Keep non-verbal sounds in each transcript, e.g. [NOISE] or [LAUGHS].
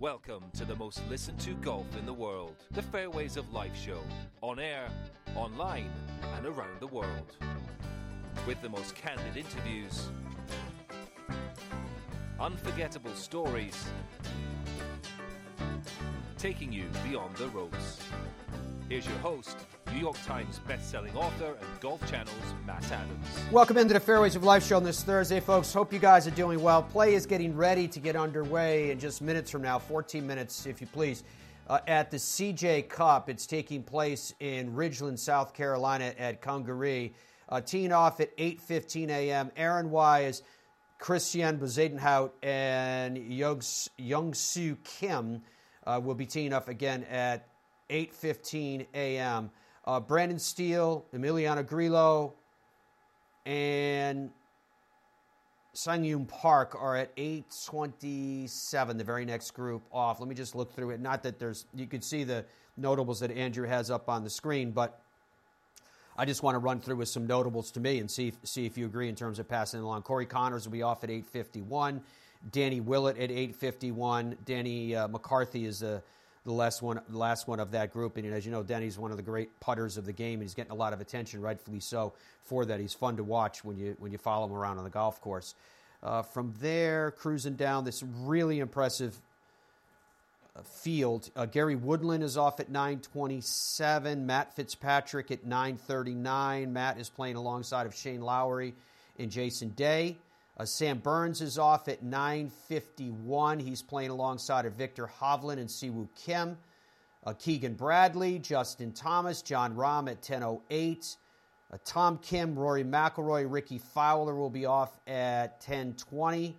Welcome to the most listened to golf in the world, the Fairways of Life show, on air, online, and around the world. With the most candid interviews, unforgettable stories, taking you beyond the ropes. Here's your host, New York Times best-selling author and Golf Channel's Matt Adams. Welcome into the Fairways of Life show on this Thursday, folks. Hope you guys are doing well. Play is getting ready to get underway in just minutes from now, 14 minutes, if you please, uh, at the CJ Cup. It's taking place in Ridgeland, South Carolina, at Congaree. Uh, teeing off at 8:15 a.m. Aaron Wise, Christian Bezuidenhout, and Young Soo Kim uh, will be teeing off again at 8:15 a.m. Uh, Brendan Steele, Emiliano Grillo, and Sunghyun Park are at 827, the very next group off. Let me just look through it. Not that there's, you can see the notables that Andrew has up on the screen, but I just want to run through with some notables to me and see if, see if you agree in terms of passing along. Corey Conners will be off at 851. Danny Willett at 851. Denny uh, McCarthy is the the last one, the last one of that group. And as you know, Denny's one of the great putters of the game, and he's getting a lot of attention, rightfully so, for that. He's fun to watch when you when you follow him around on the golf course. Uh, from there, cruising down this really impressive uh, field. Uh, Gary Woodland is off at 9:27. Matt Fitzpatrick at 9:39. Matt is playing alongside of Shane Lowry and Jason Day. Uh, Sam Burns is off at 9.51. He's playing alongside of Viktor Hovland and Siwoo Kim. Uh, Keegan Bradley, Justin Thomas, Jon Rahm at 10.08. Uh, Tom Kim, Rory McIlroy, Rickie Fowler will be off at 10.20.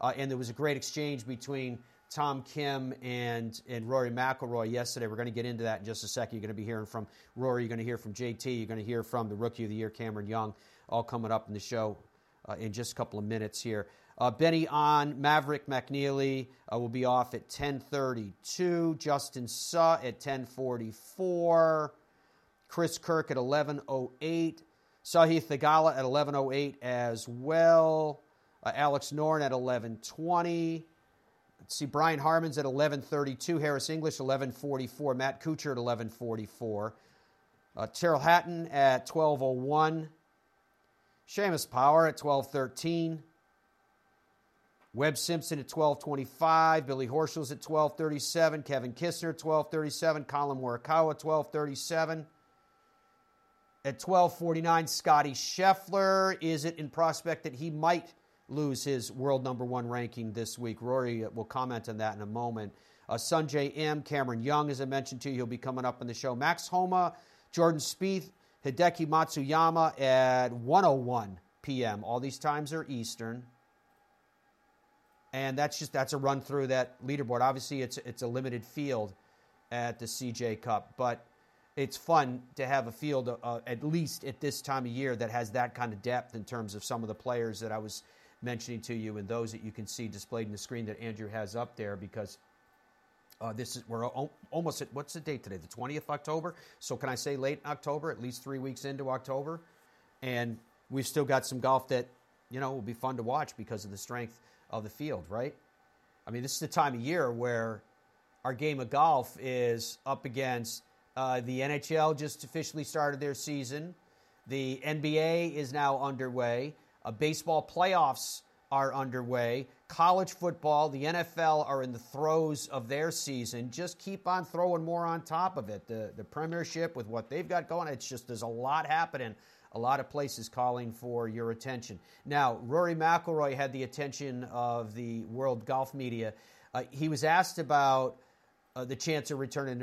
Uh, and there was a great exchange between Tom Kim and, and Rory McIlroy yesterday. We're going to get into that in just a second. You're going to be hearing from Rory. You're going to hear from JT. You're going to hear from the Rookie of the Year, Cameron Young, all coming up in the show uh, in just a couple of minutes here. Uh, Benny on Maverick McNealy uh, will be off at 10:32. Justin Suh at 10:44. Chris Kirk at 11:08. Sahith Theegala at 11:08 as well. Uh, Alex Noren at 11:20. Let's see, Brian Harman's at 11:32. Harris English 11:44. Matt Kuchar at 11:44. Uh, Tyrrell Hatton at 12:01. Seamus Power at 12.13. Webb Simpson at 12.25. Billy Horschel's at 12.37. Kevin Kisner at 12.37. Collin Morikawa 12.37. At 12.49, Scotty Scheffler. Is it in prospect that he might lose his world number one ranking this week? Rory will comment on that in a moment. Uh, M, Cameron Young, as I mentioned to you, he'll be coming up on the show. Max Homa, Jordan Spieth, Hideki Matsuyama at 101 p.m. All these times are Eastern. And that's just that's a run through that leaderboard. Obviously, it's it's a limited field at the CJ Cup, but it's fun to have a field uh, at least at this time of year that has that kind of depth in terms of some of the players that I was mentioning to you and those that you can see displayed in the screen that Andrew has up there because uh, this is we're almost at what's the date today? The twentieth October. So can I say late October? At least three weeks into October, and we've still got some golf that you know will be fun to watch because of the strength of the field. Right? I mean, this is the time of year where our game of golf is up against uh, the NHL. Just officially started their season. The NBA is now underway. Uh, baseball playoffs are underway college football, the NFL are in the throes of their season. Just keep on throwing more on top of it. The the Premiership with what they've got going, it's just there's a lot happening. A lot of places calling for your attention. Now, Rory McIlroy had the attention of the world golf media. Uh, he was asked about uh, the chance of returning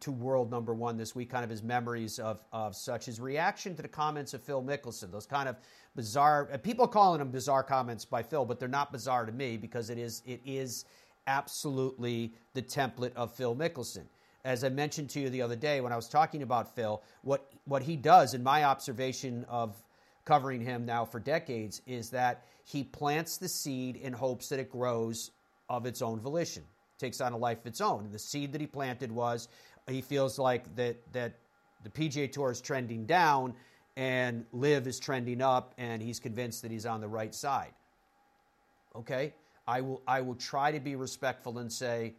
to world number one this week, kind of his memories of, of such. His reaction to the comments of Phil Mickelson, those kind of bizarre, people calling them bizarre comments by Phil, but they're not bizarre to me because it is, it is absolutely the template of Phil Mickelson. As I mentioned to you the other day when I was talking about Phil, what, what he does, in my observation of covering him now for decades, is that he plants the seed in hopes that it grows of its own volition takes on a life of its own. The seed that he planted was he feels like that that the PGA Tour is trending down and LIV is trending up, and he's convinced that he's on the right side. Okay, I will I will try to be respectful and say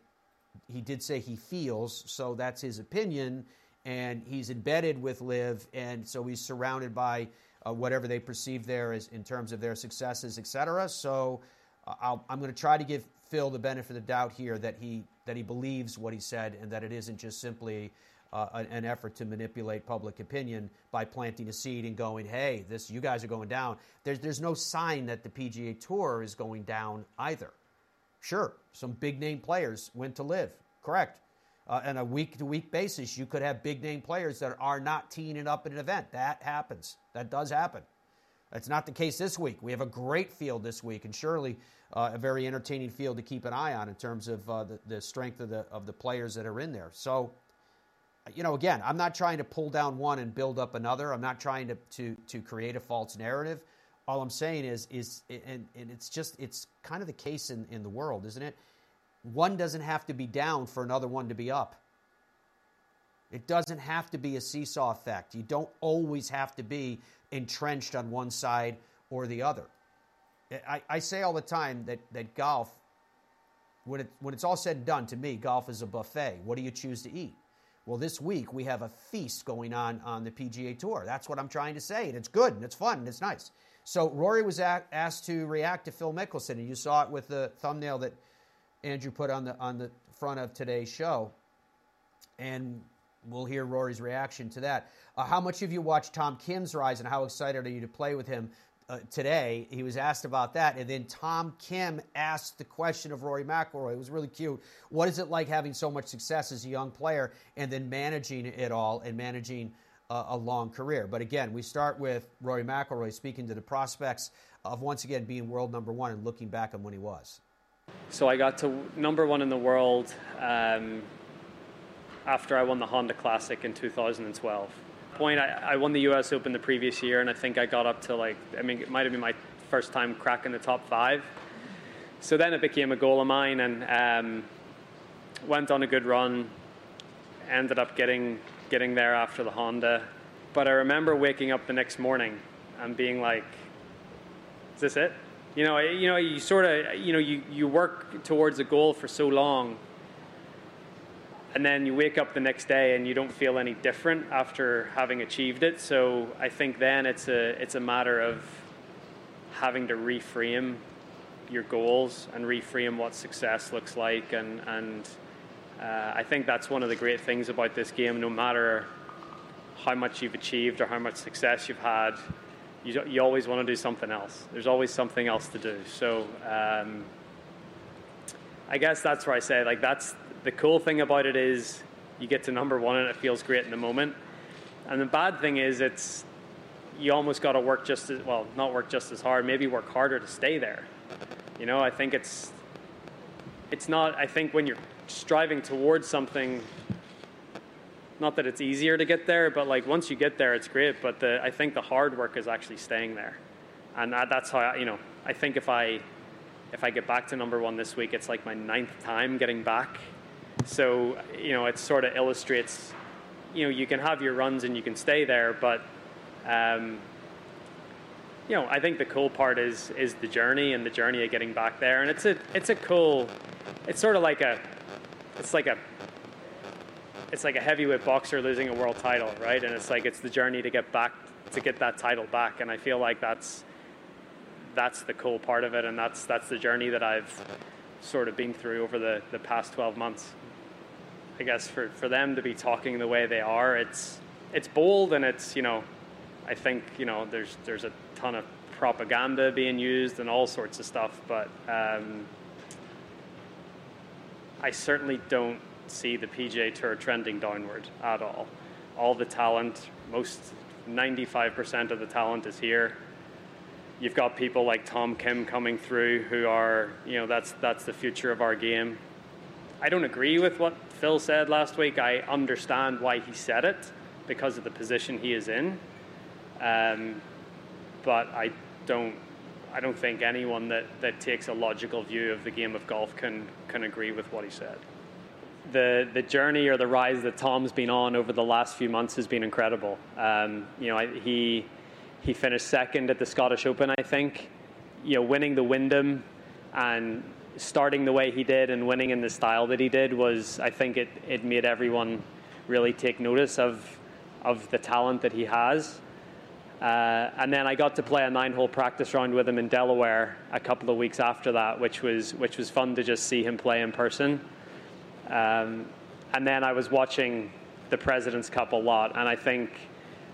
he did say he feels, so that's his opinion, and he's embedded with LIV, and so he's surrounded by uh, whatever they perceive there as in terms of their successes, etc. So uh, i am going to try to give Phil the benefit of the doubt here that he that he believes what he said and that it isn't just simply uh, an effort to manipulate public opinion by planting a seed and going, "Hey, this you guys are going down." There's there's no sign that the PGA Tour is going down either. Sure, some big name players went to LIV, correct. Uh, a week to week basis, you could have big name players that are not teeing it up in an event. That happens. That does happen. That's not the case this week. We have a great field this week, and surely uh, a very entertaining field to keep an eye on in terms of uh, the, the strength of the of the players that are in there. So, you know, again, I'm not trying to pull down one and build up another. I'm not trying to to to create a false narrative. All I'm saying is is and, and it's just it's kind of the case in, in the world, isn't it? One doesn't have to be down for another one to be up. It doesn't have to be a seesaw effect. You don't always have to be entrenched on one side or the other. I, I say all the time that, that golf, when, it, when it's all said and done, to me, golf is a buffet. What do you choose to eat? Well, this week we have a feast going on on the PGA Tour. That's what I'm trying to say, and it's good and it's fun and it's nice. So Rory was asked to react to Phil Mickelson, and you saw it with the thumbnail that Andrew put on the on the front of today's show, and we'll hear Rory's reaction to that. Uh, how much have you watched Tom Kim's rise, and how excited are you to play with him uh, today? He was asked about that, and then Tom Kim asked the question of Rory McIlroy. It was really cute. What is it like having so much success as a young player, and then managing it all and managing uh, a long career? But again, we start with Rory McIlroy speaking to the prospects of once again being world number one and looking back on when he was. So I got to number one in the world um, after I won the Honda Classic in 2012. Point, I, I, won the U.S. Open the previous year, and I think I got up to like, I mean, it might have been my first time cracking the top five. So then it became a goal of mine, and um, went on a good run. Ended up getting getting there after the Honda, but I remember waking up the next morning and being like, "Is this it?" You know, you know, you sort of, you know, you, you work towards a goal for so long, and then you wake up the next day and you don't feel any different after having achieved it. So I think then it's a it's a matter of having to reframe your goals and reframe what success looks like, and and uh, I think that's one of the great things about this game. No matter how much you've achieved or how much success you've had you, you always want to do something else. There's always something else to do. So um, I guess that's where I say like that's the cool thing about it is you get to number one and it feels great in the moment. And the bad thing is it's you almost got to work just as well, not work just as hard, maybe work harder to stay there. You know, I think it's it's not. I think when you're striving towards something not that it's easier to get there, but like once you get there, it's great. But the, I think the hard work is actually staying there, and that, that's how I, you know. I think if I if I get back to number one this week, it's like my ninth time getting back. So you know, it sort of illustrates. You know, you can have your runs and you can stay there, but um, you know, I think the cool part is is the journey and the journey of getting back there, and it's a it's a cool. It's sort of like a it's like a it's like a heavyweight boxer losing a world title, right? And it's like it's the journey to get back to get that title back, and I feel like that's that's the cool part of it, and that's that's the journey that I've sort of been through over the, the past 12 months. I guess for, for them to be talking the way they are, it's it's bold and it's you know, I think you know there's there's a ton of propaganda being used and all sorts of stuff, but um, I certainly don't see the PGA Tour trending downward at all. All the talent, most 95% of the talent is here. You've got people like Tom Kim coming through who are, you know, that's that's the future of our game. I don't agree with what Phil said last week. I understand why he said it because of the position he is in. Um, but I don't I don't think anyone that, that takes a logical view of the game of golf can can agree with what he said the the journey or the rise that Tom's been on over the last few months has been incredible. Um, you know, he he finished second at the Scottish Open, I think. You know, winning the Wyndham, and starting the way he did and winning in the style that he did was, I think it, it made everyone really take notice of, of the talent that he has. Uh, and then I got to play a nine-hole practice round with him in Delaware a couple of weeks after that, which was which was fun to just see him play in person. Um, and then I was watching the Presidents Cup a lot, and I think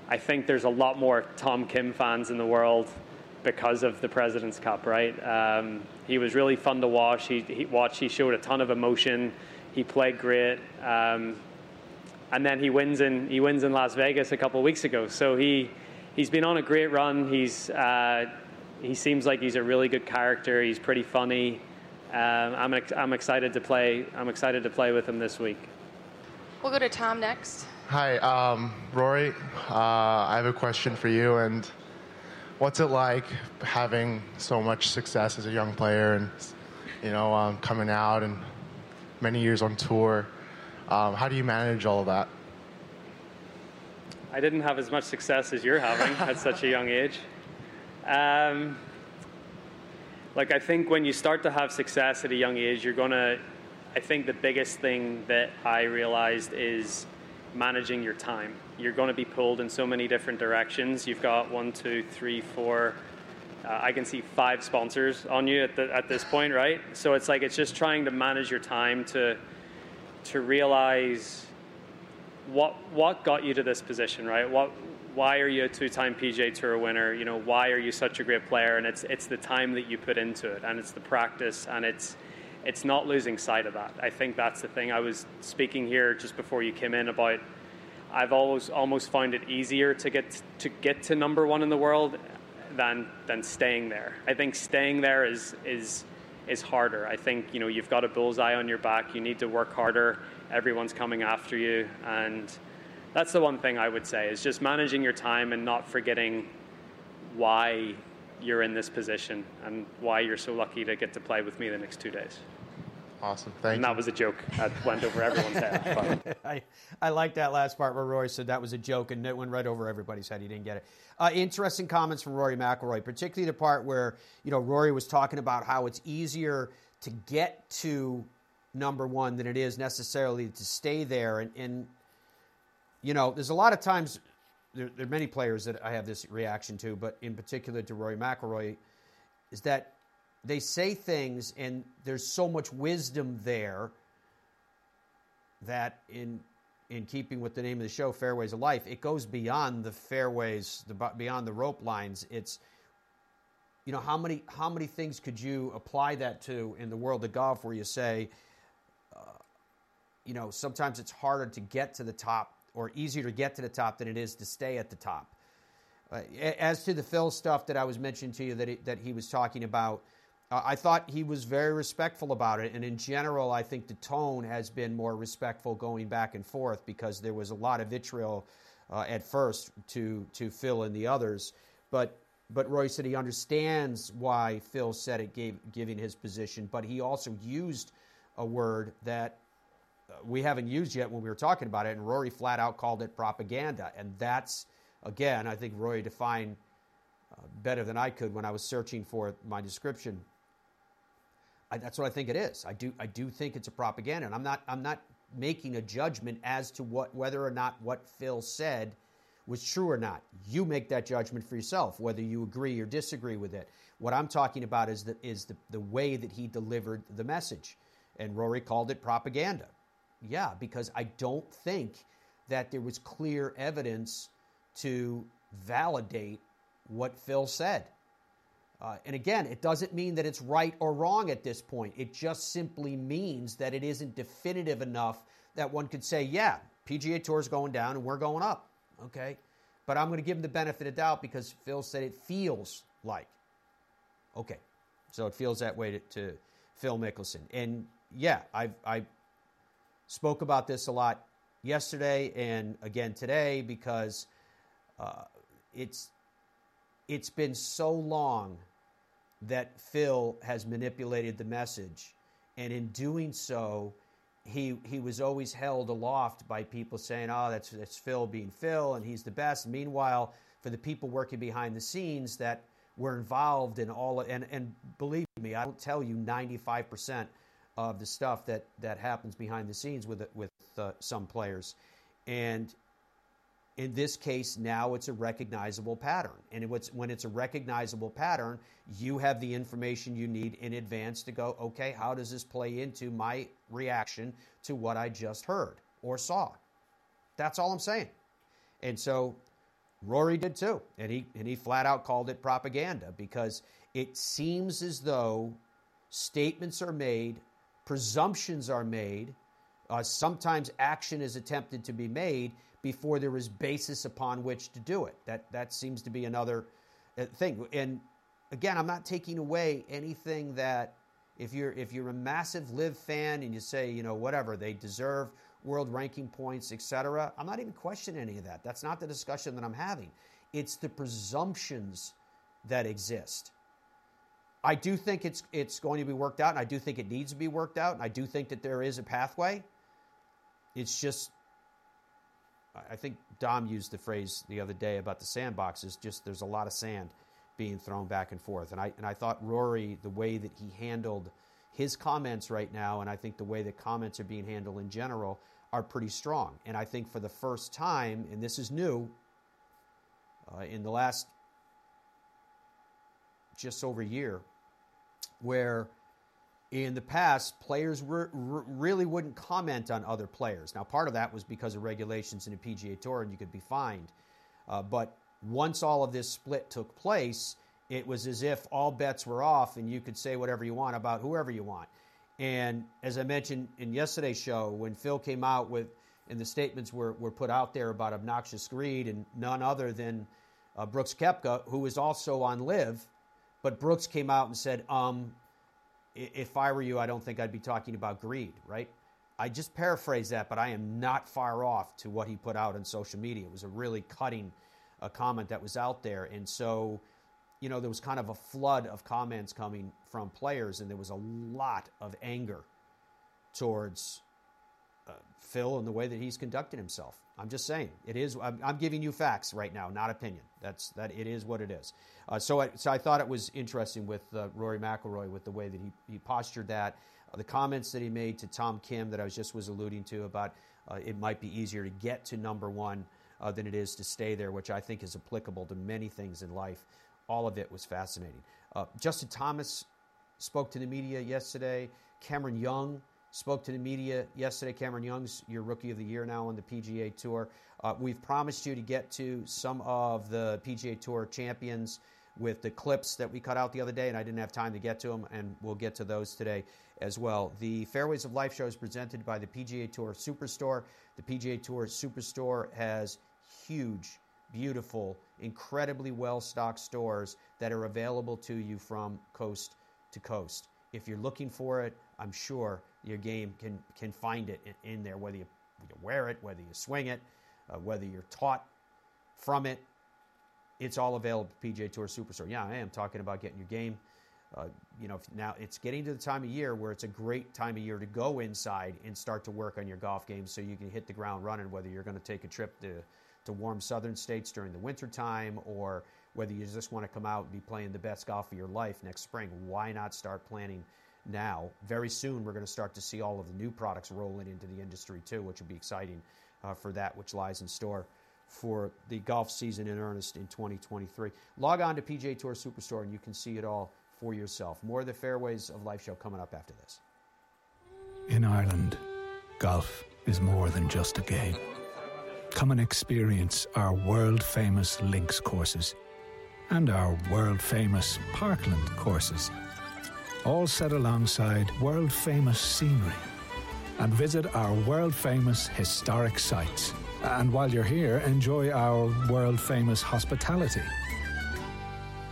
I think there's a lot more Tom Kim fans in the world because of the Presidents Cup, right? Um, he was really fun to watch. He, he watch. He showed a ton of emotion. He played great, um, and then he wins in he wins in Las Vegas a couple weeks ago. So he he's been on a great run. He's uh, he seems like he's a really good character. He's pretty funny. Um, I'm I'm excited to play. I'm excited to play with him this week. We'll go to Tom next. Hi, um, Rory. Uh, I have a question for you. And what's it like having so much success as a young player, and you know, um, coming out and many years on tour? Um, how do you manage all of that? I didn't have as much success as you're having at such a young age. Um, like I think when you start to have success at a young age, you're gonna. I think the biggest thing that I realized is managing your time. You're going to be pulled in so many different directions. You've got one, two, three, four. Uh, I can see five sponsors on you at, the, at this point, right? So it's like it's just trying to manage your time to to realize what what got you to this position, right? What why are you a two-time PGA Tour winner? You know, why are you such a great player? And it's it's the time that you put into it, and it's the practice, and it's it's not losing sight of that. I think that's the thing. I was speaking here just before you came in about. I've always almost found it easier to get to get to number one in the world than than staying there. I think staying there is is is harder. I think you know you've got a bullseye on your back. You need to work harder. Everyone's coming after you, and that's the one thing I would say is just managing your time and not forgetting why you're in this position and why you're so lucky to get to play with me the next two days. Awesome. Thank and you. that was a joke that went over everyone's head. [LAUGHS] I, I like that last part where Rory said that was a joke and it went right over everybody's head. He didn't get it. Uh, interesting comments from Rory McIlroy, particularly the part where you know Rory was talking about how it's easier to get to number one than it is necessarily to stay there. And, and you know, there's a lot of times there, there, are many players that I have this reaction to, but in particular to Rory McIlroy, is that they say things and there's so much wisdom there that in in keeping with the name of the show fairways of life it goes beyond the fairways the beyond the rope lines. It's you know how many how many things could you apply that to in the world of golf where you say uh, you know sometimes it's harder to get to the top or easier to get to the top than it is to stay at the top. Uh, as to the Phil stuff that I was mentioning to you that he, that he was talking about I thought he was very respectful about it, and in general, I think the tone has been more respectful going back and forth because there was a lot of vitriol uh, at first to to Phil and the others, but. But Roy said he understands why Phil said it, gave, giving his position, but he also used a word that uh, we haven't used yet when we were talking about it, and Rory flat out called it propaganda. And that's, again, I think Roy defined uh, better than I could when I was searching for my description I, that's what I think it is. I do I do think it's a propaganda, and I'm not I'm not making a judgment as to what whether or not what Phil said was true or not. You make that judgment for yourself, whether you agree or disagree with it. What I'm talking about is the is the, the way that he delivered the message. And Rory called it propaganda. Yeah, because I don't think that there was clear evidence to validate what Phil said. Uh, and again, it doesn't mean that it's right or wrong at this point. It just simply means that it isn't definitive enough that one could say, yeah, PGA Tour is going down and we're going up. Okay. But I'm going to give him the benefit of doubt because Phil said it feels like. Okay. So it feels that way to, to Phil Mickelson. And yeah, I I spoke about this a lot yesterday and again today because uh, it's it's been so long that Phil has manipulated the message. And in doing so, he, he was always held aloft by people saying, oh, that's, that's Phil being Phil, and he's the best. Meanwhile, for the people working behind the scenes that were involved in all, and, and believe me. I don't tell you 95% of the stuff that, that happens behind the scenes with, with uh, some players. And in this case, now it's a recognizable pattern. And when it's a recognizable pattern, you have the information you need in advance to go, okay, how does this play into my reaction to what I just heard or saw? That's all I'm saying. And so Rory did too. And he, and he flat out called it propaganda because it seems as though statements are made, presumptions are made, uh, sometimes action is attempted to be made before there is basis upon which to do it. That that seems to be another uh, thing. And again, I'm not taking away anything that if you're if you're a massive LIV fan and you say you know whatever they deserve world ranking points, etc. I'm not even questioning any of that. That's not the discussion that I'm having. It's the presumptions that exist. I do think it's it's going to be worked out, and I do think it needs to be worked out, and I do think that there is a pathway. It's just I think Dom used the phrase the other day about the sandboxes. Just there's a lot of sand being thrown back and forth, and I and I thought Rory, the way that he handled his comments right now, and I think the way that comments are being handled in general are pretty strong. And I think for the first time, and this is new, uh, in the last just over a year, where in the past, players re- re- really wouldn't comment on other players. Now, part of that was because of regulations in the PGA Tour and you could be fined. Uh, but once all of this split took place, it was as if all bets were off and you could say whatever you want about whoever you want. And as I mentioned in yesterday's show, when Phil came out with, and the statements were, were put out there about obnoxious greed and none other than uh, Brooks Koepka, who was also on LIV, but Brooks came out and said, um, if I were you, I don't think I'd be talking about greed, right? I just paraphrase that, but I am not far off to what he put out on social media. It was a really cutting uh, comment that was out there. And so, you know, there was kind of a flood of comments coming from players, and there was a lot of anger towards uh, Phil and the way that he's conducted himself. I'm just saying it is. I'm, I'm, giving you facts right now, not opinion. That's that. It is what it is. Uh, so, I, so I thought it was interesting with uh, Rory McIlroy with the way that he, he postured that, uh, the comments that he made to Tom Kim that I was just was alluding to about uh, it might be easier to get to number one uh, than it is to stay there, which I think is applicable to many things in life. All of it was fascinating. Justin Thomas spoke to the media yesterday. Cameron Young spoke to the media yesterday. Cameron Young's your rookie of the year now on the PGA Tour. Uh, we've promised you to get to some of the PGA Tour champions with the clips that we cut out the other day, and I didn't have time to get to them, and we'll get to those today as well. The Fairways of Life show is presented by the PGA Tour Superstore. The PGA Tour Superstore has huge, beautiful, incredibly well stocked stores that are available to you from coast to coast. If you're looking for it, I'm sure your game can can find it in, there, whether you, you, wear it, whether you swing it, uh, whether you're taught from it. It's all available at PGA Tour Superstore. Yeah, I am talking about getting your game. Uh, you know, now it's getting to the time of year where it's a great time of year to go inside and start to work on your golf game so you can hit the ground running, whether you're going to take a trip to, to warm southern states during the winter time or whether you just want to come out and be playing the best golf of your life next spring. Why not start planning now. Very soon, we're going to start to see all of the new products rolling into the industry too, which will be exciting uh, for that which lies in store for the golf season in earnest in 2023. Log on to PGA Tour Superstore and you can see it all for yourself. More of the Fairways of Life show coming up after this. In Ireland, golf is more than just a game. Come and experience our world famous links courses and our world famous Parkland courses all set alongside world famous scenery. And visit our world famous historic sites. And while you're here, enjoy our world famous hospitality.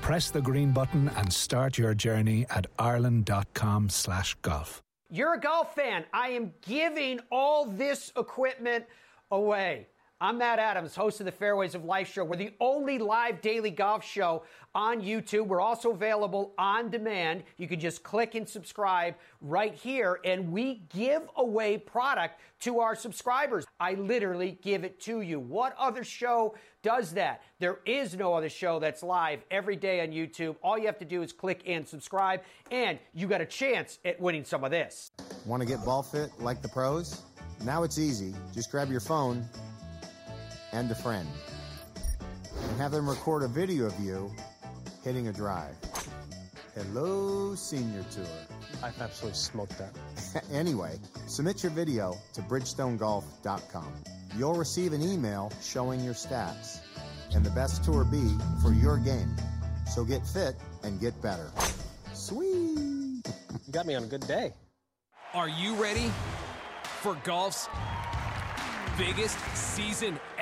Press the green button and start your journey at ireland.com slash golf. You're a golf fan. I am giving all this equipment away. I'm Matt Adams, host of the Fairways of Life show. We're the only live daily golf show on YouTube. We're also available on demand. You can just click and subscribe right here, and we give away product to our subscribers. I literally give it to you. What other show does that? There is no other show that's live every day on YouTube. All you have to do is click and subscribe, and you got a chance at winning some of this. Want to get ball fit like the pros? Now it's easy. Just grab your phone and a friend and have them record a video of you hitting a drive. Hello, Senior Tour. I've absolutely smoked that. [LAUGHS] anyway, submit your video to bridgestonegolf.com. You'll receive an email showing your stats and the best Tour B for your game. So get fit and get better. Sweet. [LAUGHS] You got me on a good day. Are you ready for golf's biggest season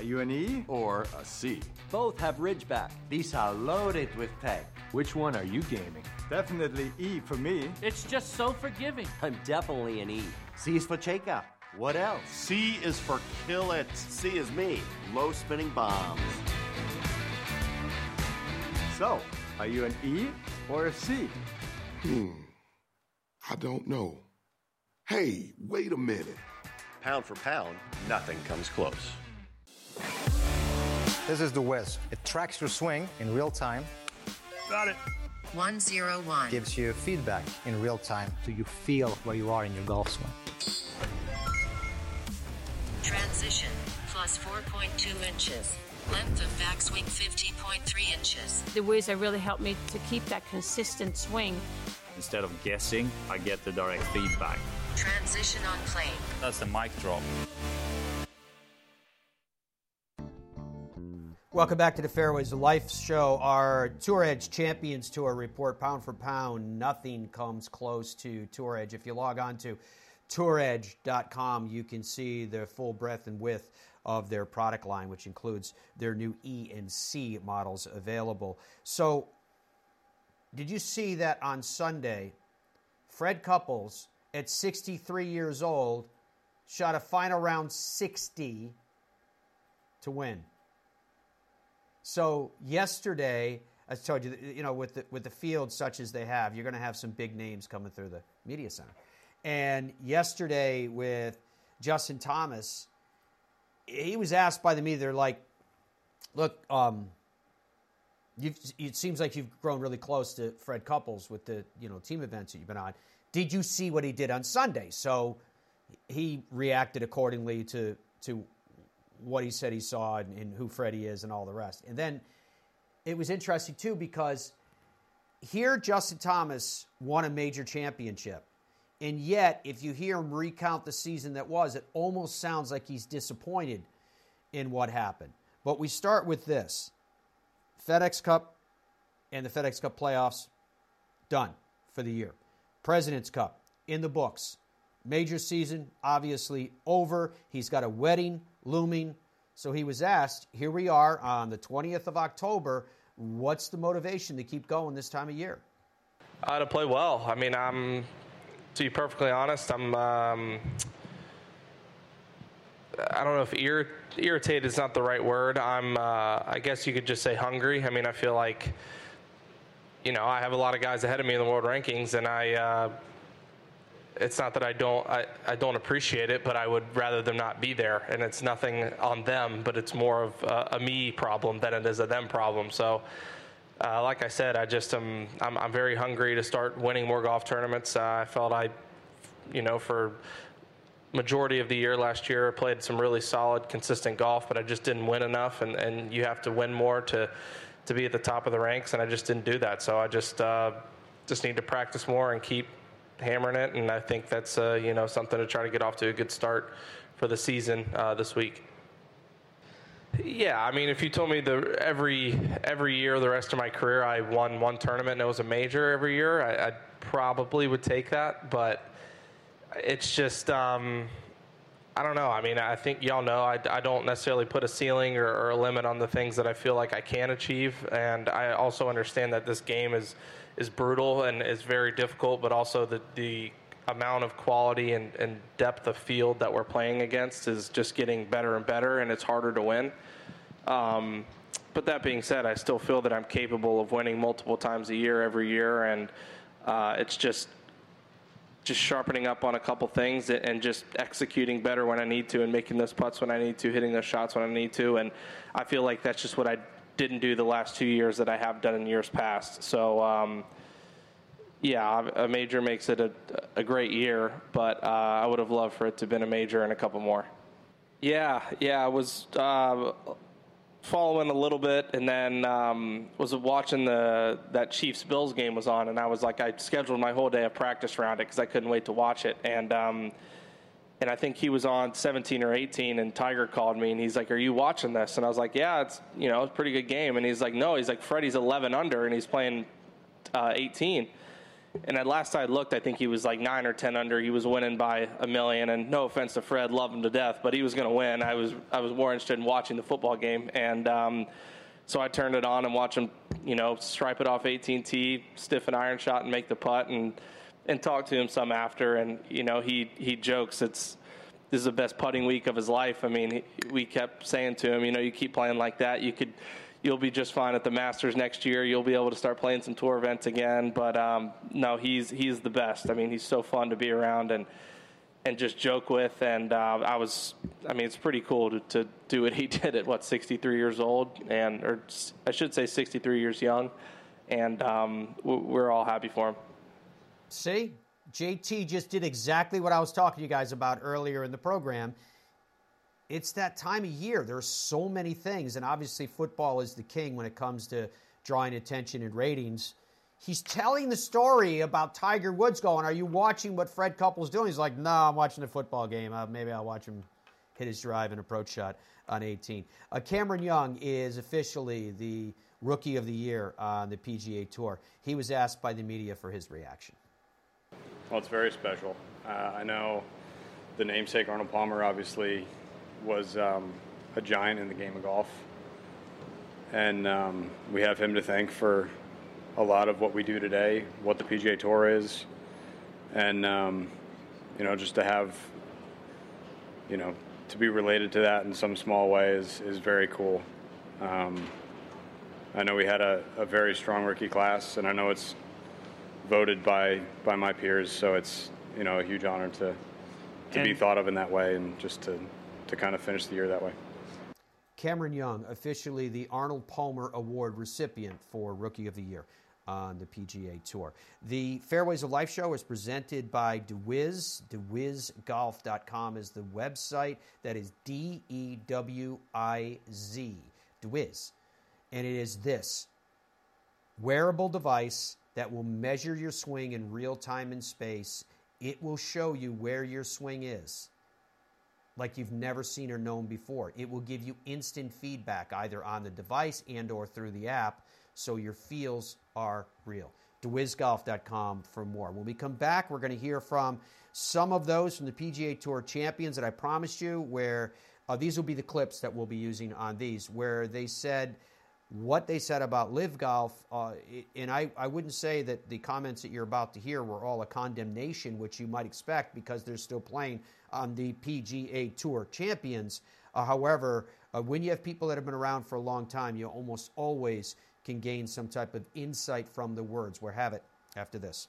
Are you an E or a C? Both have Ridgeback. These are loaded with tech. Which one are you gaming? Definitely E for me. It's just so forgiving. I'm definitely an E. C is for Cheka. What else? C is for kill it. C is me. Low spinning bombs. So, are you an E or a C? Hmm. I don't know. Hey, wait a minute. Pound for pound, nothing comes close. This is the Wiz. It tracks your swing in real time. Got it. 101. Gives you feedback in real time so you feel where you are in your golf swing. Transition plus 4.2 inches. Length of backswing 50.3 inches. The Wiz really helped me to keep that consistent swing. Instead of guessing, I get the direct feedback. Transition on plane. That's the mic drop. Welcome back to the Fairways of Life show. Our Tour Edge Champions Tour report, pound for pound, nothing comes close to Tour Edge. If you log on to touredge.com, you can see the full breadth and width of their product line, which includes their new E and C models available. So, did you see that on Sunday, Fred Couples, at 63 years old, shot a final round 60 to win? So yesterday, I told you, you know, with the, with the field such as they have, you're going to have some big names coming through the media center. And yesterday with Justin Thomas, he was asked by the media, they're like, look, um, it seems like you've grown really close to Fred Couples with the you know team events that you've been on. Did you see what he did on Sunday? So he reacted accordingly to to what he said he saw and, and who Freddie is and all the rest. And then it was interesting too because here Justin Thomas won a major championship. And yet, if you hear him recount the season that was, it almost sounds like he's disappointed in what happened. But we start with this FedEx Cup and the FedEx Cup playoffs done for the year. President's Cup in the books. Major season obviously over. He's got a wedding looming. So he was asked, here we are on the 20th of October. What's the motivation to keep going this time of year? Uh, to play well. I mean, I'm, to be perfectly honest, I'm, um, I don't know if ir- irritated is not the right word. I'm, uh, I guess you could just say hungry. I mean, I feel like, you know, I have a lot of guys ahead of me in the world rankings, and I, uh, it's not that I don't I, I don't appreciate it, but I would rather them not be there. And it's nothing on them, but it's more of a, a me problem than it is a them problem. So, uh, like I said, I just am I'm, I'm, very hungry to start winning more golf tournaments. Uh, I felt I, you know, for majority of the year last year, played some really solid, consistent golf, but I just didn't win enough. And, and you have to win more to to be at the top of the ranks, and I just didn't do that. So I just uh, just need to practice more and keep hammering it, and I think that's uh, you know something to try to get off to a good start for the season uh, this week. Yeah, I mean, if you told me the every every year the rest of my career I won one tournament and it was a major every year, I, I probably would take that. But it's just um, I don't know. I mean, I think y'all know I, I don't necessarily put a ceiling or, or, a limit on the things that I feel like I can achieve, and I also understand that this game is is brutal and is very difficult, but also the the amount of quality and, and depth of field that we're playing against is just getting better and better, and it's harder to win. Um, but that being said, I still feel that I'm capable of winning multiple times a year, every year, and uh, it's just just sharpening up on a couple things and just executing better when I need to, and making those putts when I need to, hitting those shots when I need to, and I feel like that's just what I didn't do the last two years that I have done in years past. So. Um, yeah, a major makes it a, a great year, but uh, I would have loved for it to have been a major and a couple more. Yeah, yeah, I was uh, following a little bit, and then um, was watching the that Chiefs Bills game was on, and I was like, I scheduled my whole day of practice around it because I couldn't wait to watch it, and um, and I think he was on 17 or 18, and Tiger called me, and he's like, "Are you watching this?" And I was like, "Yeah, it's you know, it's a pretty good game," and he's like, "No," he's like, "Freddie's 11 under, and he's playing uh, 18." And at last I looked, I think he was like nine or ten under. He was winning by a million. And no offense to Fred, love him to death, but he was going to win. I was I was more interested in watching the football game, and um, so I turned it on and watched him, you know, stripe it off 18T, stiff an iron shot, and make the putt, and and talk to him some after. And you know, he he jokes it's this is the best putting week of his life. I mean, he, we kept saying to him, you know, you keep playing like that, you could you'll be just fine at the Masters next year. You'll be able to start playing some tour events again. But um, no, he's he's the best. I mean, he's so fun to be around and and just joke with. And uh, I was, I mean, it's pretty cool to, to do what he [LAUGHS] did at what 63 years old, and or I should say 63 years young. And um, we're all happy for him. See, JT just did exactly what I was talking to you guys about earlier in the program it's that time of year. There's so many things, and obviously, football is the king when it comes to drawing attention and ratings. He's telling the story about Tiger Woods going, Are you watching what Fred Couples doing? He's like, No, I'm watching the football game. Uh, maybe I'll watch him hit his drive and approach shot on 18. Uh, Cameron Young is officially the rookie of the year on the PGA Tour. He was asked by the media for his reaction. Well, it's very special. Uh, I know the namesake Arnold Palmer obviously was um, a giant in the game of golf. And um, we have him to thank for a lot of what we do today, what the PGA Tour is, and um, you know, just to have, you know, to be related to that in some small way is is very cool. Um, I know we had a, a very strong rookie class, and I know it's voted by by my peers, so it's you know a huge honor to to and be thought of in that way, and just to to kind of finish the year that way. Cameron Young, officially the Arnold Palmer Award recipient for Rookie of the Year on the PGA Tour. The Fairways of Life show is presented by DeWiz. DeWizGolf.com is the website. That is D E W I Z. DeWiz. And it is this wearable device that will measure your swing in real time and space. It will show you where your swing is like you've never seen or known before. It will give you instant feedback either on the device and or through the app so your feels are real. DeWizGolf.com for more. When we come back, we're going to hear from some of those from the PGA Tour champions that I promised you, where uh, these will be the clips that we'll be using on these, where they said what they said about LIV Golf. Uh, and I, I wouldn't say that the comments that you're about to hear were all a condemnation, which you might expect because they're still playing on the PGA Tour champions. Uh, however, uh, when you have people that have been around for a long time, you almost always can gain some type of insight from the words. We'll have it after this.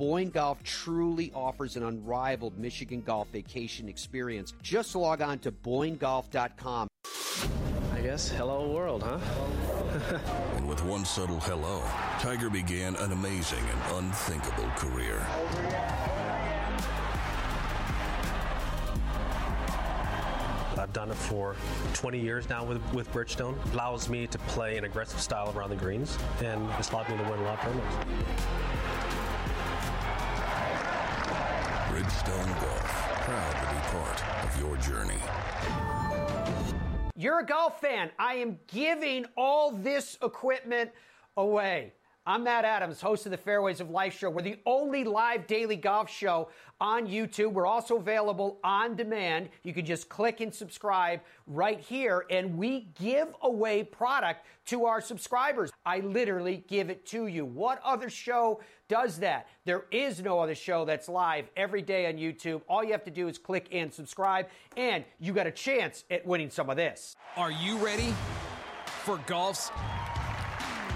Boyne Golf truly offers an unrivaled Michigan golf vacation experience. Just log on to BoyneGolf.com. I guess hello world, huh? [LAUGHS] and with one subtle hello, Tiger began an amazing and unthinkable career. I've done it for 20 years now with, with Bridgestone. It allows me to play an aggressive style around the greens, and it's allowed me to win a lot of tournaments. Bridgestone Golf, proud to be part of your journey. You're a golf fan. I am giving all this equipment away. I'm Matt Adams, host of the Fairways of Life show. We're the only live daily golf show on YouTube. We're also available on demand. You can just click and subscribe right here, and we give away product to our subscribers. I literally give it to you. What other show does that? There is no other show that's live every day on YouTube. All you have to do is click and subscribe, and you got a chance at winning some of this. Are you ready for golf's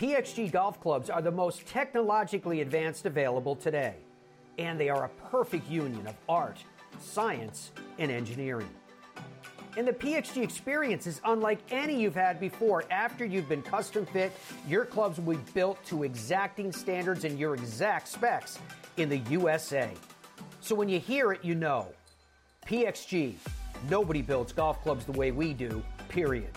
PXG golf clubs are the most technologically advanced available today, and they are a perfect union of art, science, and engineering. And the PXG experience is unlike any you've had before. After you've been custom fit, your clubs will be built to exacting standards and your exact specs in the USA. So when you hear it, you know. PXG, nobody builds golf clubs the way we do, period.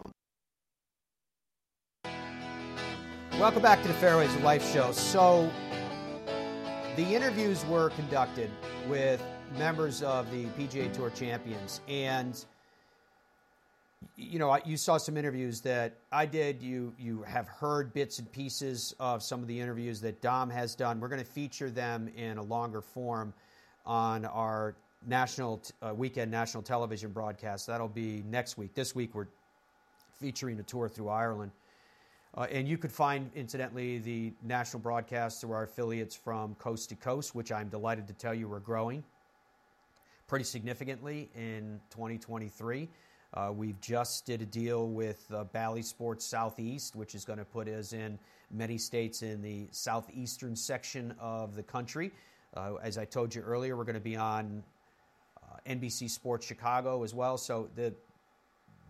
Welcome back to the Fairways of Life show. So, the interviews were conducted with members of the PGA Tour champions, and you know, you saw some interviews that I did. You you have heard bits and pieces of some of the interviews that Dom has done. We're going to feature them in a longer form on our national uh, weekend national television broadcast. That'll be next week. This week we're featuring a tour through Ireland. Uh, and you could find, incidentally, the national broadcasts through our affiliates from coast to coast, which I'm delighted to tell you we're growing pretty significantly in 2023. Uh, we've just did a deal with uh, Bally Sports Southeast, which is going to put us in many states in the southeastern section of the country. Uh, as I told you earlier, we're going to be on uh, NBC Sports Chicago as well. So the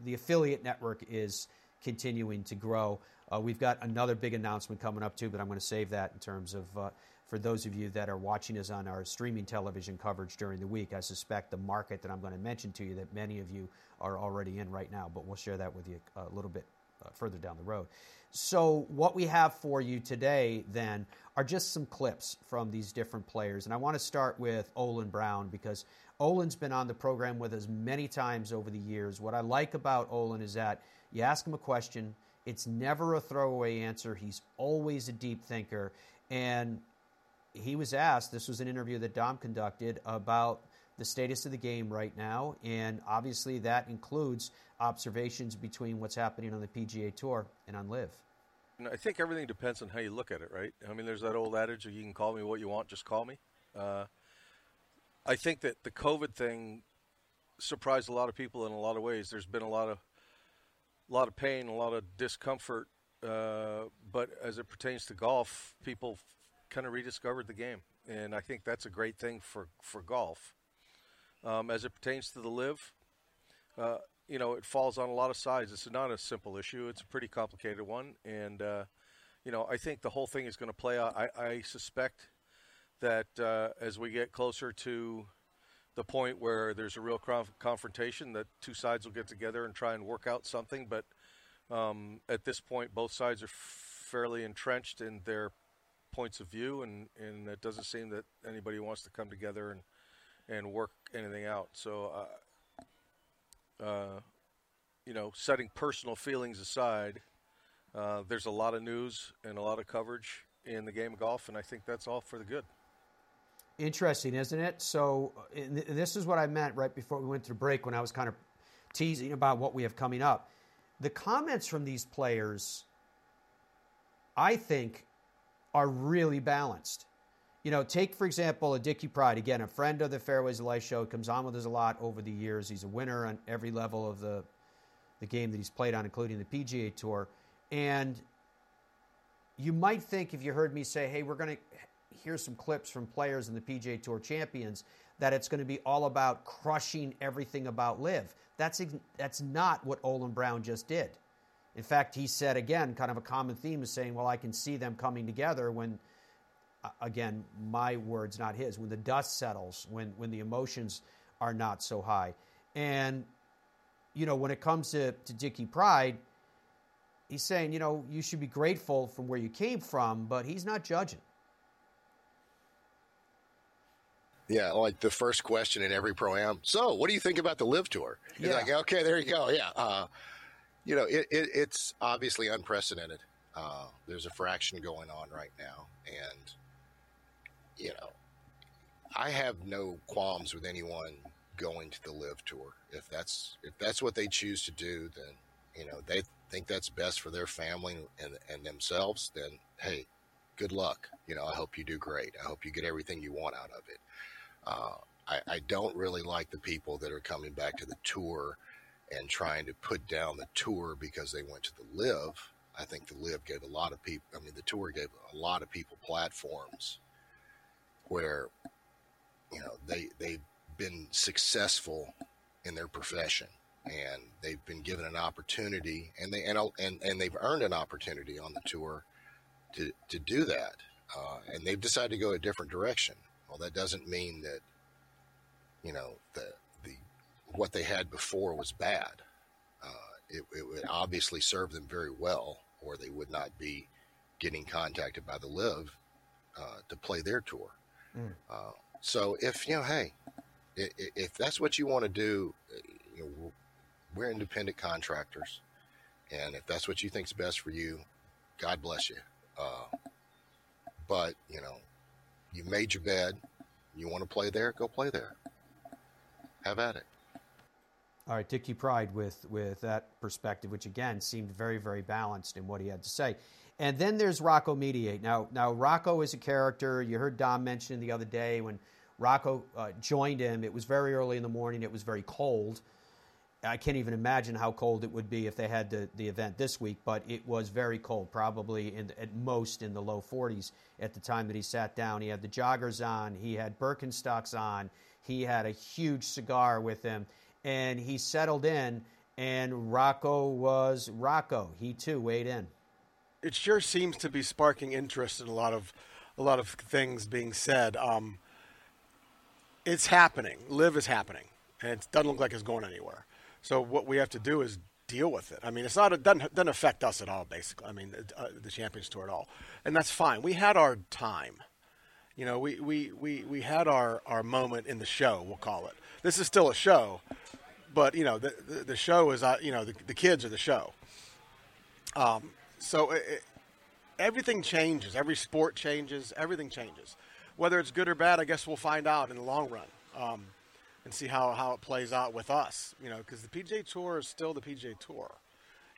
the affiliate network is continuing to grow. Uh, we've got another big announcement coming up too, but I'm going to save that in terms of uh, for those of you that are watching us on our streaming television coverage during the week. I suspect the market that I'm going to mention to you that many of you are already in right now, but we'll share that with you a little bit uh, further down the road. So, what we have for you today then are just some clips from these different players. And I want to start with Olin Brown because Olin's been on the program with us many times over the years. What I like about Olin is that you ask him a question, it's never a throwaway answer. He's always a deep thinker. And he was asked, this was an interview that Dom conducted, about the status of the game right now. And obviously, that includes observations between what's happening on the PGA Tour and on LIV. I think everything depends on how you look at it, right? I mean, there's that old adage you can call me what you want, just call me. Uh, I think that the COVID thing surprised a lot of people in a lot of ways. There's been a lot of a lot of pain, a lot of discomfort, uh, but as it pertains to golf, people kind of rediscovered the game, and I think that's a great thing for for golf. Um, as it pertains to the LIV, uh, you know, it falls on a lot of sides. It's not a simple issue; it's a pretty complicated one, and uh, you know, I think the whole thing is going to play out. I, I suspect that uh, as we get closer to the point where there's a real conf- confrontation that two sides will get together and try and work out something. But um, at this point, both sides are fairly entrenched in their points of view, and, and it doesn't seem that anybody wants to come together and and work anything out. So, uh, uh, you know, setting personal feelings aside, uh, there's a lot of news and a lot of coverage in the game of golf, and I think that's all for the good. Interesting, isn't it? So, uh, th- this is what I meant right before we went to break when I was kind of teasing about what we have coming up. The comments from these players, I think, are really balanced. You know, take for example a Dickie Pride again, a friend of the Fairways of Life show, comes on with us a lot over the years. He's a winner on every level of the the game that he's played on, including the PGA Tour. And you might think if you heard me say, "Hey, we're going to hear some clips from players in the PGA Tour champions," that it's going to be all about crushing everything about LIV. That's that's not what Olin Brown just did. In fact, he said again, kind of a common theme is saying, "Well, I can see them coming together when." Again, my words, not his. When the dust settles, when when the emotions are not so high, and you know, when it comes to, to Dickie Pride, he's saying, you know, you should be grateful from where you came from, but he's not judging. Yeah, like the first question in every pro am. So, what do you think about the LIV tour? You're Yeah. like, okay, there you go. Yeah, uh, you know, it, it, it's obviously unprecedented. Uh, there's a fraction going on right now, and you know, I have no qualms with anyone going to the LIV tour. If that's if that's what they choose to do, then you know they think that's best for their family and and themselves. Then hey, good luck. You know, I hope you do great. I hope you get everything you want out of it. Uh, I, I don't really like the people that are coming back to the tour and trying to put down the tour because they went to the LIV. I think the LIV gave a lot of people. I mean, the tour gave a lot of people platforms where you know they they've been successful in their profession and they've been given an opportunity and they and and, and they've earned an opportunity on the tour to to do that uh, and they've decided to go a different direction well that doesn't mean that you know the the what they had before was bad uh, it, it would obviously serve them very well or they would not be getting contacted by the LIV uh, to play their tour Mm. uh, so if you know, hey, if that's what you want to do, uh, you know, we're independent contractors, and if that's what you think's best for you, God bless you. Uh, but you know, you made your bed. You want to play there? Go play there. Have at it. All right, Dickie Pride with with that perspective, which again seemed very very balanced in what he had to say. And then there's Rocco Mediate. Now now Rocco is a character. You heard Dom mention the other day when Rocco uh, joined him. It was very early in the morning. It was very cold. I can't even imagine how cold it would be if they had the, the event this week, but it was very cold, probably in, at most in the low 40s at the time that he sat down. He had the joggers on, he had Birkenstocks on, he had a huge cigar with him, and he settled in, and Rocco was Rocco. He too weighed in. it sure seems to be sparking interest in a lot of a lot of things being said. Um, it's happening. LIV is happening, and it doesn't look like it's going anywhere. So what we have to do is deal with it. I mean, it's not it doesn't doesn't affect us at all. Basically, I mean, uh, the Champions Tour at all, and that's fine. We had our time. You know, we, we, we, we had our, our moment in the show, we'll call it. This is still a show, but, you know, the, the, the show is, uh, you know, the, the kids are the show. Um, so it, it, everything changes. Every sport changes. Everything changes. Whether it's good or bad, I guess we'll find out in the long run um, and see how, how it plays out with us. You know, because the PGA Tour is still the PGA Tour.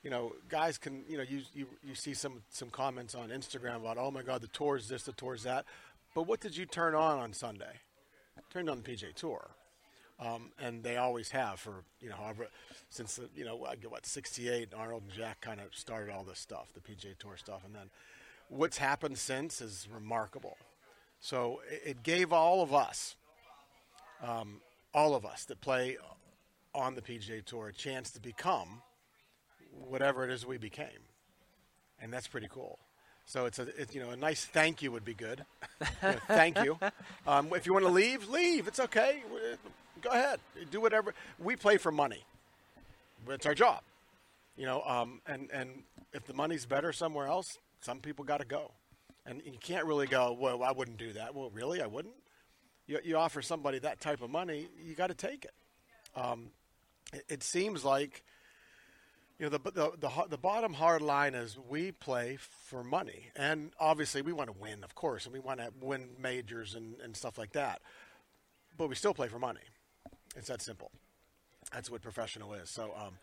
You know, guys can you know you, you you see some some comments on Instagram about oh my God the tour is this the tour is that, but what did you turn on on Sunday? Turned on the PGA Tour. Um, and they always have for you know however since the, you know what '68 Arnold and Jack kind of started all this stuff, the PGA Tour stuff, and then what's happened since is remarkable. So it, it gave all of us, um, all of us that play on the PGA Tour, a chance to become whatever it is we became, and that's pretty cool. So it's a it's, you know a nice thank you would be good. You know, thank you. [LAUGHS] Um, if you want to leave, leave. It's okay. Go ahead. Do whatever. We play for money. It's our job. You know, um, and and if the money's better somewhere else, some people got to go, and you can't really go. Well, I wouldn't do that. Well, really, I wouldn't. You, you offer somebody that type of money, you got to take it. Um, it. It seems like you know the, the the the bottom hard line is we play for money, and obviously we want to win, of course, and we want to win majors and, and stuff like that. But we still play for money. It's that simple. That's what professional is. So um,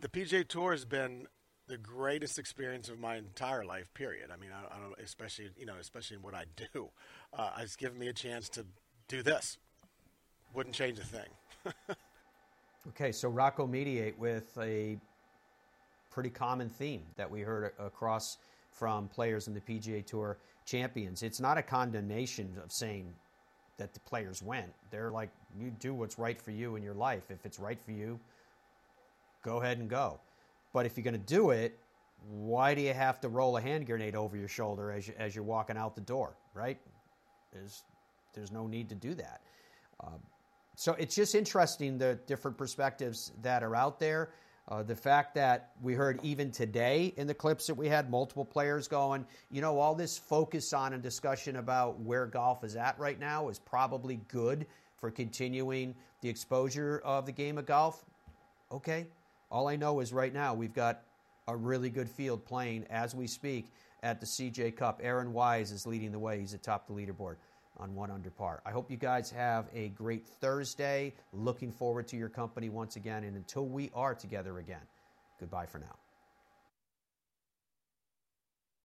the PGA Tour has been the greatest experience of my entire life. Period. I mean, I, I don't, especially you know, especially in what I do. Uh, it's given me a chance to do this. Wouldn't change a thing. [LAUGHS] okay, so Rocco mediate with a pretty common theme that we heard across from players in the PGA Tour champions. It's not a condemnation of saying that the players went. They're like, you do what's right for you in your life. If it's right for you, go ahead and go. But if you're going to do it, why do you have to roll a hand grenade over your shoulder as, you, as you're walking out the door, right? There's, there's no need to do that. Uh, so it's just interesting the different perspectives that are out there. Uh, the fact that we heard even today in the clips that we had multiple players going, you know, all this focus on and discussion about where golf is at right now is probably good for continuing the exposure of the game of golf. Okay. All I know is right now we've got a really good field playing as we speak at the CJ Cup. Aaron Wise is leading the way. He's atop the leaderboard on one under par. I hope you guys have a great Thursday. Looking forward to your company once again. And until we are together again, goodbye for now.